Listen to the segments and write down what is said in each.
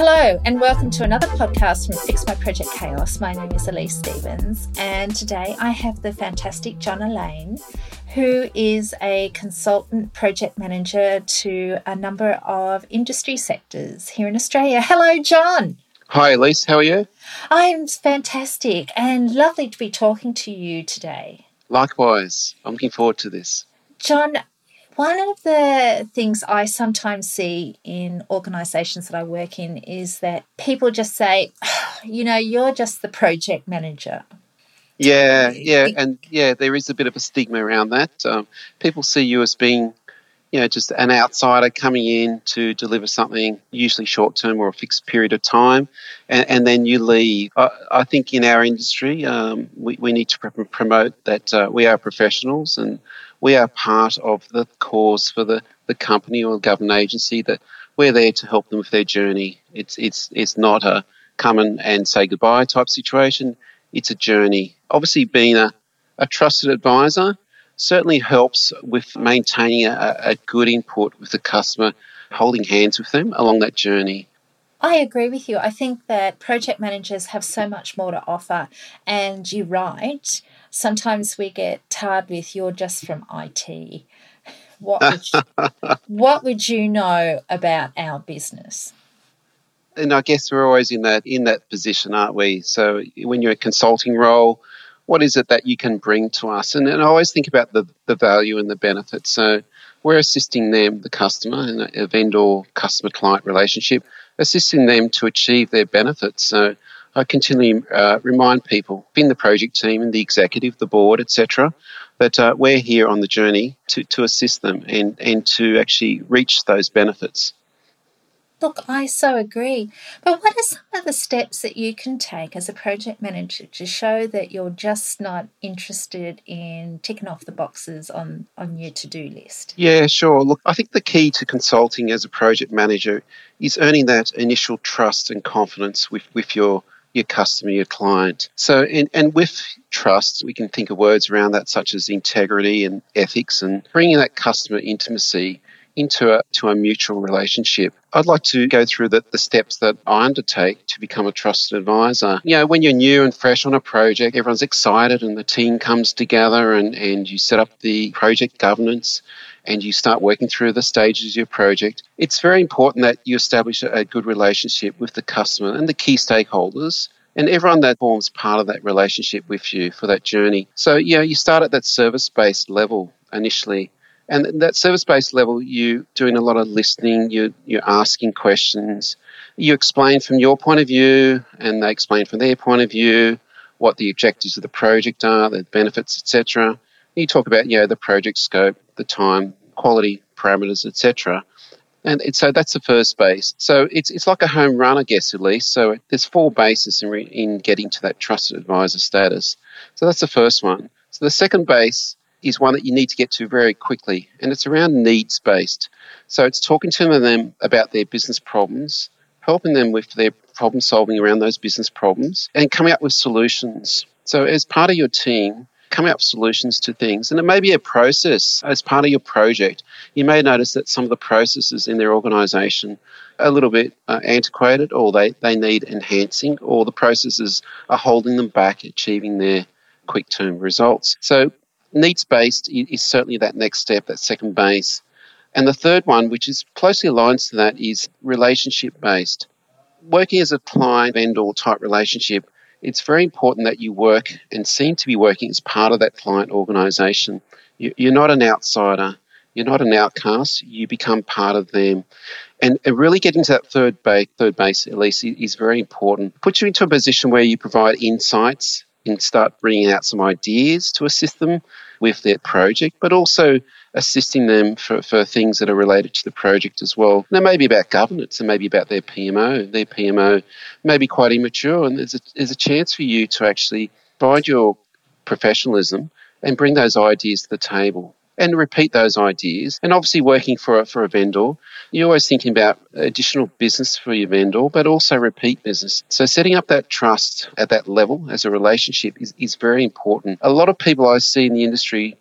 Hello, and welcome to another podcast from Fix My Project Chaos. My name is Elise Stevens, and today I have the fantastic John Alleyne, who is a consultant project manager to a number of industry sectors here in Australia. Hello, John. Hi, Elise. How are you? I'm fantastic and lovely to be talking to you today. Likewise. I'm looking forward to this. John, one of the things I sometimes see in organizations that I work in is that people just say, you know, you're just the project manager. Yeah, yeah, and yeah, there is a bit of a stigma around that. Um, people see you as being, you know, just an outsider coming in to deliver something, usually short term or a fixed period of time, and, and then you leave. I, I, think in our industry, um, we, we need to pr- promote that uh, we are professionals and we are part of the cause for the, the company or the government agency that we're there to help them with their journey. It's it's it's not a come and, and say goodbye type situation. It's a journey. Obviously, being a, a trusted advisor certainly helps with maintaining a, a good input with the customer, holding hands with them along that journey. I agree with you. I think that project managers have so much more to offer, and you're right sometimes we get tarred with you're just from IT. What would you, what would you know about our business? And I guess we're always in that in that position, aren't we? So when you're a consulting role, what is it that you can bring to us? And, and I always think about the, the value and the benefits. So we're assisting them, the customer, in a vendor customer client relationship, assisting them to achieve their benefits. So I continually uh, remind people in the project team and the executive, the board, etc., that uh, we're here on the journey to, to assist them and, and to actually reach those benefits. Look, I so agree. But what are some of the steps that you can take as a project manager to show that you're just not interested in ticking off the boxes on, on your to do list? Yeah, sure. Look, I think the key to consulting as a project manager is earning that initial trust and confidence with, with your your customer, your client. So, and, and with trust, we can think of words around that such as integrity and ethics and bringing that customer intimacy into a, to a mutual relationship. I'd like to go through the, the steps that I undertake to become a trusted advisor. You know, when you're new and fresh on a project, everyone's excited and the team comes together and, and you set up the project governance and you start working through the stages of your project, it's very important that you establish a good relationship with the customer and the key stakeholders and everyone that forms part of that relationship with you for that journey. So, yeah, you start at that service based level initially. And that service based level, you're doing a lot of listening, you're, you're asking questions, you explain from your point of view, and they explain from their point of view what the objectives of the project are, the benefits, etc. You talk about, you know, the project scope, the time, quality parameters, etc. And so that's the first base. So it's, it's like a home run, I guess, Elise. So there's four bases in, re, in getting to that trusted advisor status. So that's the first one. So the second base is one that you need to get to very quickly, and it's around needs based. So it's talking to them about their business problems, helping them with their problem solving around those business problems, and coming up with solutions. So as part of your team, coming up with solutions to things. And it may be a process as part of your project. You may notice that some of the processes in their organisation are a little bit uh, antiquated or they, they need enhancing or the processes are holding them back achieving their quick term results. So needs based is certainly that next step, that second base. And the third one, which is closely aligned to that, is relationship based. Working as a client vendor type relationship it's very important that you work and seem to be working as part of that client organization. You're not an outsider. You're not an outcast. You become part of them. And really getting to that third base, third base Elise, is very important. Puts you into a position where you provide insights and start bringing out some ideas to assist them with their project, but also assisting them for, for things that are related to the project as well. Now, maybe about governance and maybe about their PMO. Their PMO may be quite immature, and there's a, there's a chance for you to actually find your professionalism and bring those ideas to the table and repeat those ideas. And obviously, working for a, for a vendor, you're always thinking about additional business for your vendor, but also repeat business. So, setting up that trust at that level as a relationship is, is very important. A lot of people I see in the industry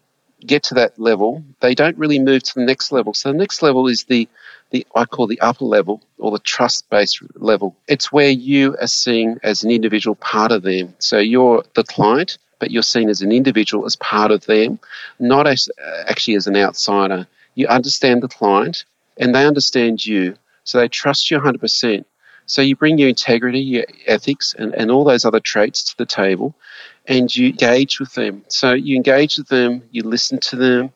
get to that level, they don't really move to the next level. So the next level is the the I call the upper level or the trust based level. It's where you are seen as an individual part of them. So you're the client, but you're seen as an individual as part of them, not as uh, actually as an outsider. You understand the client and they understand you. So they trust you 100%. So you bring your integrity, your ethics, and, and all those other traits to the table and you engage with them. So you engage with them, you listen to them,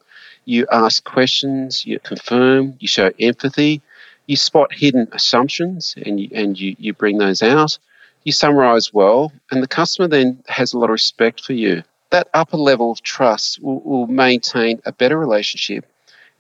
you ask questions, you confirm, you show empathy, you spot hidden assumptions and you, and you, you bring those out. You summarize well, and the customer then has a lot of respect for you. That upper level of trust will, will maintain a better relationship.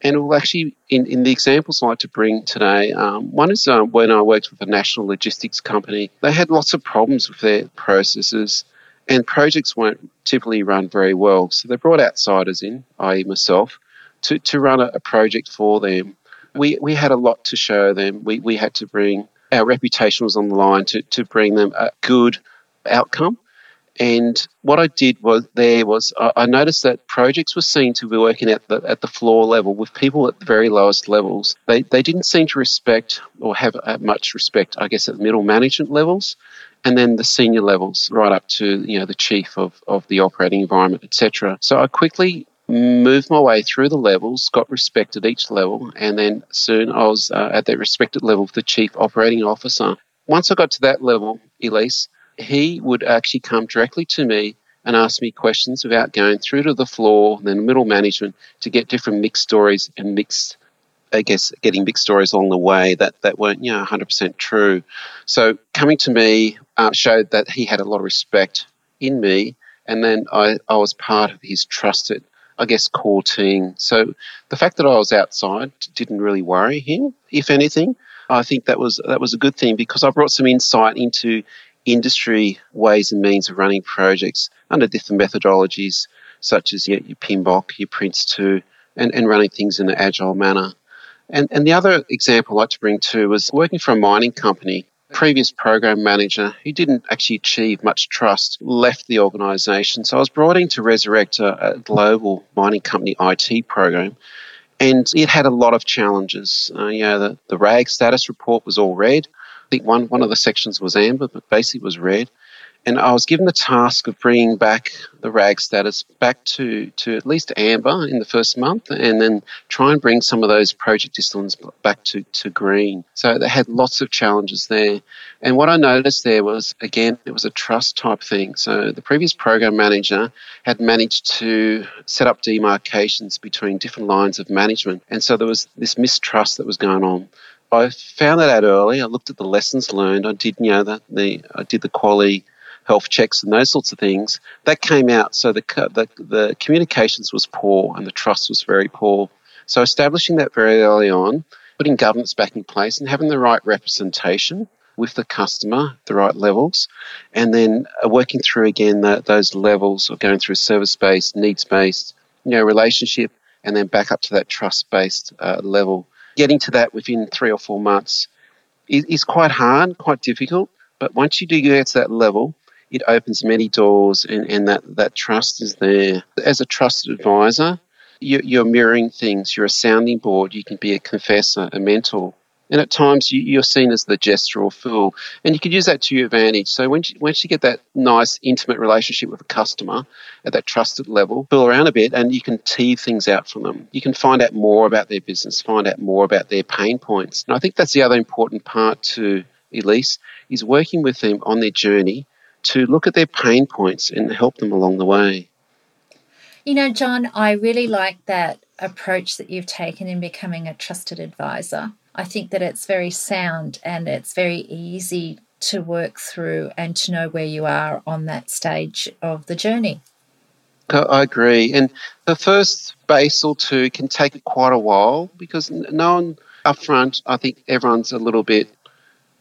And will actually, in, in the examples I like to bring today, um, one is um, when I worked with a national logistics company. They had lots of problems with their processes and projects weren't typically run very well. So they brought outsiders in, i.e., myself, to, to run a, a, project for them. We, we had a lot to show them. We, we had to bring, our reputation was on the line to, to bring them a good outcome. And what I did was there was I, noticed that projects were seen to be working at the at the floor level with people at the very lowest levels. They they didn't seem to respect or have uh, much respect, I guess, at the middle management levels and then the senior levels right up to you know the chief of, of the operating environment etc so i quickly moved my way through the levels got respect at each level and then soon i was uh, at that respected level of the chief operating officer once i got to that level elise he would actually come directly to me and ask me questions without going through to the floor, and then middle management to get different mixed stories and mixed I guess, getting big stories along the way that, that weren't, you know, 100% true. So coming to me uh, showed that he had a lot of respect in me. And then I, I was part of his trusted, I guess, core team. So the fact that I was outside didn't really worry him. If anything, I think that was, that was a good thing because I brought some insight into industry ways and means of running projects under different methodologies, such as your, your PMBOK, your Prince2, and, and running things in an agile manner. And, and the other example I'd like to bring too was working for a mining company. Previous program manager who didn't actually achieve much trust left the organisation. So I was brought in to resurrect a, a global mining company IT program and it had a lot of challenges. Uh, you know, the, the RAG status report was all red. I think one, one of the sections was amber, but basically was red. And I was given the task of bringing back the RAG status back to, to at least amber in the first month and then try and bring some of those project disciplines back to, to green. So they had lots of challenges there. And what I noticed there was, again, it was a trust type thing. So the previous program manager had managed to set up demarcations between different lines of management. And so there was this mistrust that was going on. I found that out early. I looked at the lessons learned. I did, you know, the, the I did the quality health checks and those sorts of things, that came out. So the, the, the communications was poor and the trust was very poor. So establishing that very early on, putting governance back in place and having the right representation with the customer, the right levels, and then uh, working through again the, those levels of going through service based, needs based, you know, relationship, and then back up to that trust based uh, level. Getting to that within three or four months is, is quite hard, quite difficult. But once you do get to that level, it opens many doors and, and that, that trust is there. As a trusted advisor, you, you're mirroring things. You're a sounding board. You can be a confessor, a mentor. And at times you, are seen as the jester or fool. And you can use that to your advantage. So once you, you get that nice, intimate relationship with a customer at that trusted level, pull around a bit and you can tease things out from them. You can find out more about their business, find out more about their pain points. And I think that's the other important part to Elise, is working with them on their journey to look at their pain points and help them along the way. You know, John, I really like that approach that you've taken in becoming a trusted advisor. I think that it's very sound and it's very easy to work through and to know where you are on that stage of the journey. I agree. And the first base or two can take quite a while because no one upfront, I think everyone's a little bit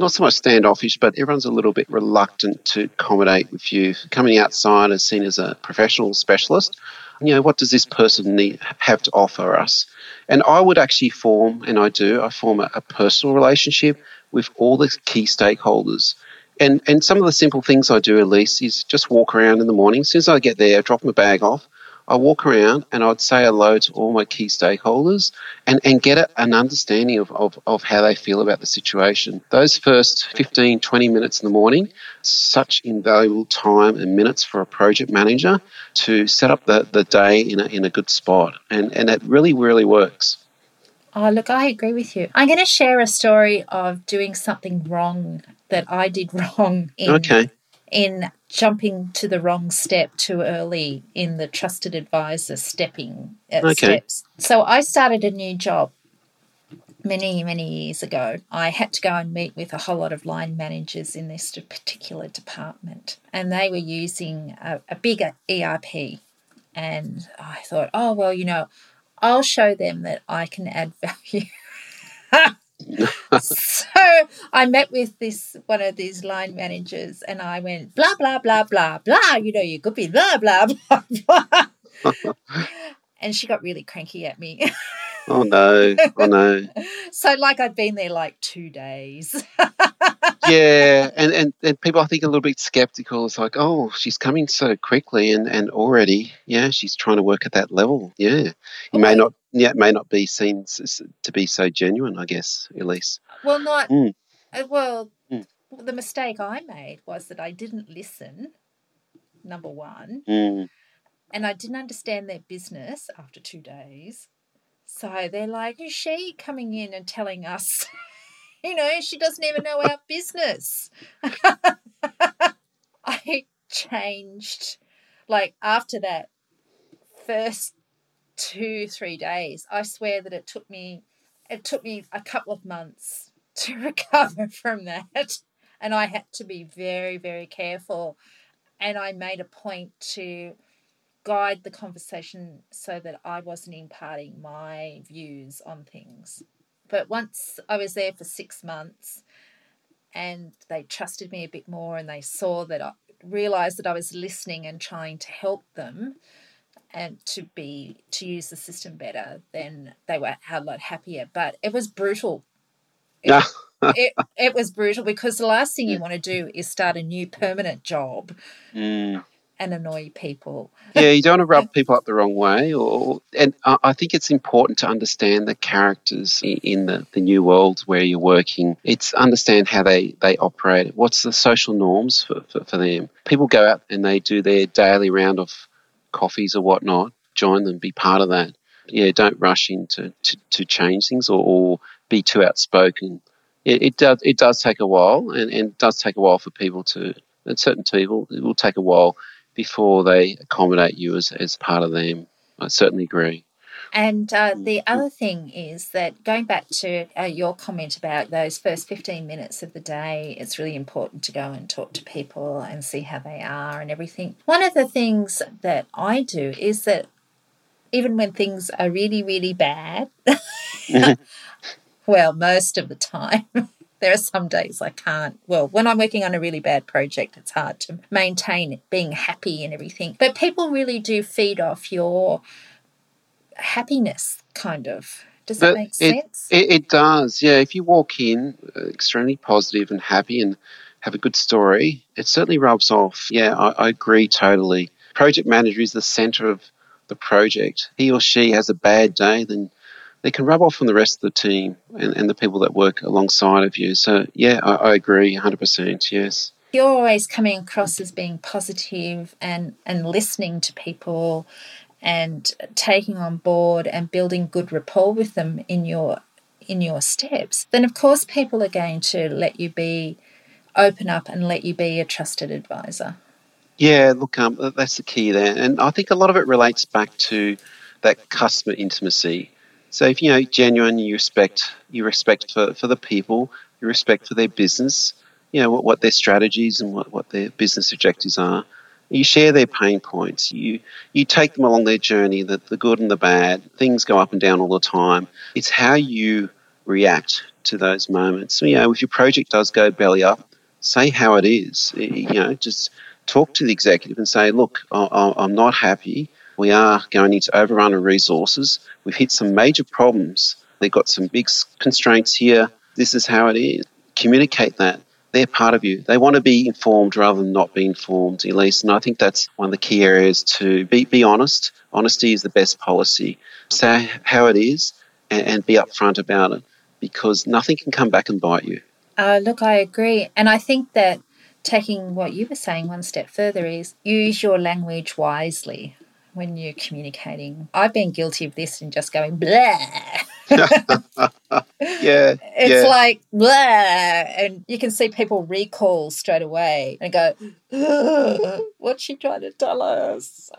not so much standoffish, but everyone's a little bit reluctant to accommodate with you. Coming outside as seen as a professional specialist, you know, what does this person need, have to offer us? And I would actually form, and I do, I form a, a personal relationship with all the key stakeholders. And, and some of the simple things I do, Elise, is just walk around in the morning. As soon as I get there, drop my bag off, I walk around and I'd say hello to all my key stakeholders and, and get a, an understanding of, of, of how they feel about the situation. Those first 15, 20 minutes in the morning, such invaluable time and minutes for a project manager to set up the, the day in a, in a good spot. And, and it really, really works. Oh, look, I agree with you. I'm going to share a story of doing something wrong that I did wrong in, okay. In jumping to the wrong step too early in the trusted advisor stepping okay. steps. So I started a new job many, many years ago. I had to go and meet with a whole lot of line managers in this particular department, and they were using a, a bigger ERP. And I thought, oh, well, you know, I'll show them that I can add value. so I met with this one of these line managers and I went blah blah blah blah blah. You know, you could be blah blah blah blah. and she got really cranky at me. oh no! Oh no! so like I'd been there like two days yeah, and, and, and people I think a little bit skeptical. It's like, oh, she's coming so quickly, and, and already, yeah, she's trying to work at that level. Yeah, it may not, yeah, it may not be seen to be so genuine. I guess, Elise. Well, not mm. uh, well. Mm. The mistake I made was that I didn't listen. Number one, mm. and I didn't understand their business after two days. So they're like, is she coming in and telling us you know, she doesn't even know our business. I changed, like, after that first two, three days, I swear that it took me, it took me a couple of months to recover from that. And I had to be very, very careful. And I made a point to guide the conversation so that I wasn't imparting my views on things. But once I was there for six months and they trusted me a bit more and they saw that I realized that I was listening and trying to help them and to be to use the system better, then they were a lot happier. But it was brutal. It, it, it was brutal because the last thing you want to do is start a new permanent job. Mm and annoy people. yeah, you don't want to rub people up the wrong way. Or and I think it's important to understand the characters in the, the new world where you're working. It's understand how they, they operate. What's the social norms for, for, for them? People go out and they do their daily round of coffees or whatnot. Join them, be part of that. Yeah, don't rush in to, to, to change things or, or be too outspoken. It, it does it does take a while, and, and it does take a while for people to. And certain people, it will take a while before they accommodate you as, as part of them. I certainly agree. And uh, the other thing is that going back to uh, your comment about those first 15 minutes of the day, it's really important to go and talk to people and see how they are and everything. One of the things that I do is that even when things are really, really bad, well, most of the time, there are some days I can't. Well, when I'm working on a really bad project, it's hard to maintain being happy and everything. But people really do feed off your happiness, kind of. Does that make sense? It, it, does, yeah. If you walk in uh, extremely positive and happy and have a good story, it certainly rubs off. Yeah, I, I agree totally. Project manager is the center of the project. He or she has a bad day, then they can rub off on the rest of the team and, and the people that work alongside of you. So, yeah, I, I agree 100%. Yes. You're always coming across as being positive and, and listening to people and taking on board and building good rapport with them in your in your steps, then of course people are going to let you be open up and let you be a trusted advisor. Yeah, look, um, that's the key there, and I think a lot of it relates back to that customer intimacy. So if you know genuine, you respect you respect for, for the people, you respect for their business, you know what, what their strategies and what, what their business objectives are. You share their pain points. You you take them along their journey, the, the good and the bad. Things go up and down all the time. It's how you react to those moments. You know, if your project does go belly up, say how it is. You know, just talk to the executive and say, look, I'm not happy we are going into overrun of resources. We've hit some major problems. They've got some big constraints here. This is how it is. Communicate that. They're part of you. They want to be informed rather than not be informed, Elise. And I think that's one of the key areas to be, be honest. Honesty is the best policy. Say how it is and, and be upfront about it because nothing can come back and bite you. Uh, look, I agree. And I think that taking what you were saying one step further is use your language wisely when you're communicating. I've been guilty of this and just going blah. yeah. It's yeah. like blah. And you can see people recall straight away and go, what's she trying to tell us?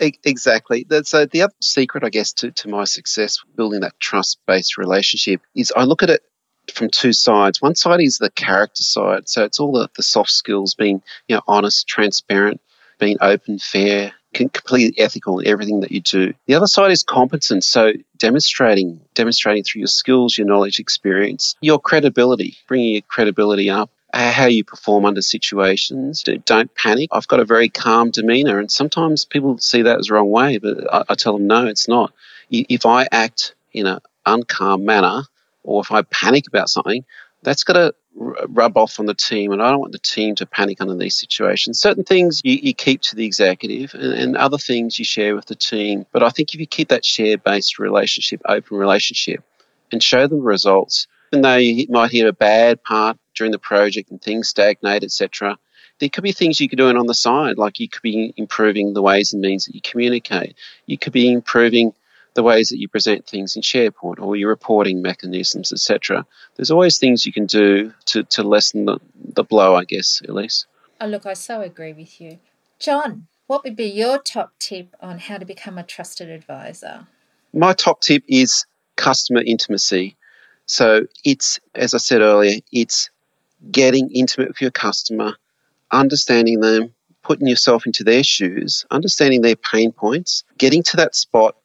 exactly. So the other secret, I guess, to, to my success building that trust-based relationship is I look at it from two sides. One side is the character side. So it's all the, the soft skills, being you know honest, transparent, being open, fair, completely ethical in everything that you do. The other side is competence. So demonstrating, demonstrating through your skills, your knowledge, experience, your credibility, bringing your credibility up. Uh, how you perform under situations. Don't panic. I've got a very calm demeanor, and sometimes people see that as the wrong way, but I, I tell them no, it's not. If I act in an uncalm manner, or if I panic about something, that's got to rub off on the team, and I don't want the team to panic under these situations. Certain things you, you keep to the executive, and, and, other things you share with the team. But I think if you keep that share based relationship, open relationship, and show them results, even though you might hit a bad part during the project and things stagnate, etc., there could be things you could do on the side, like you could be improving the ways and means that you communicate. You could be improving the ways that you present things in SharePoint or your reporting mechanisms, etc. There's always things you can do to, to lessen the, the blow, I guess, Elise. Oh, look, I so agree with you. John, what would be your top tip on how to become a trusted advisor? My top tip is customer intimacy. So it's, as I said earlier, it's getting intimate with your customer, understanding them, putting yourself into their shoes, understanding their pain points, getting to that spot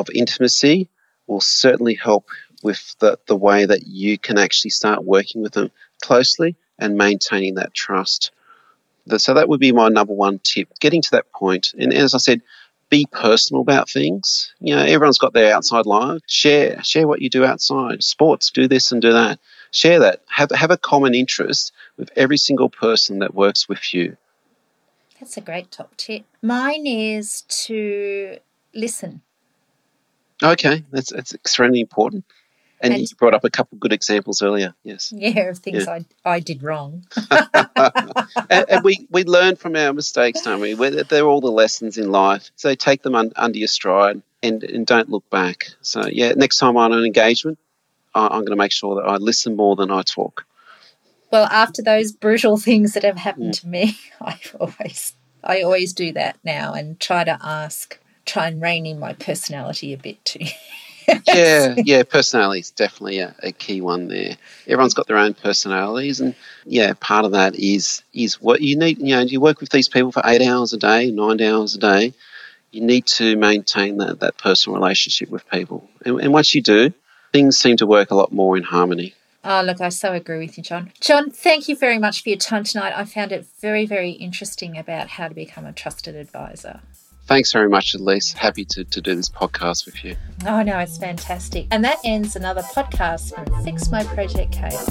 of intimacy will certainly help with the, the way that you can actually start working with them closely and maintaining that trust. So that would be my number one tip, getting to that point. And as I said, be personal about things. You know, everyone's got their outside life. Share, share what you do outside. Sports, do this and do that. Share that. Have have a common interest with every single person that works with you. That's a great top tip. Mine is to listen. Okay, that's that's extremely important. And, and, you brought up a couple of good examples earlier. Yes. Yeah, of things yeah. I, I did wrong. and, and, we, we learn from our mistakes, don't we? We're, they're all the lessons in life. So take them un, under your stride and, and don't look back. So, yeah, next time on an engagement, I, I'm going to make sure that I listen more than I talk. Well, after those brutal things that have happened mm. to me, I always I always do that now and try to ask try and rein in my personality a bit too. yeah, yeah, personality is definitely a, a, key one there. Everyone's got their own personalities, and yeah, part of that is is what you need. You know, you work with these people for eight hours a day, nine hours a day. You need to maintain that that personal relationship with people, and, and once you do, things seem to work a lot more in harmony. Oh, look, I so agree with you, John. John, thank you very much for your time tonight. I found it very, very interesting about how to become a trusted advisor. Thanks very much, Elise. Happy to, to do this podcast with you. Oh, no, it's fantastic. And that ends another podcast from Fix My Project Chaos.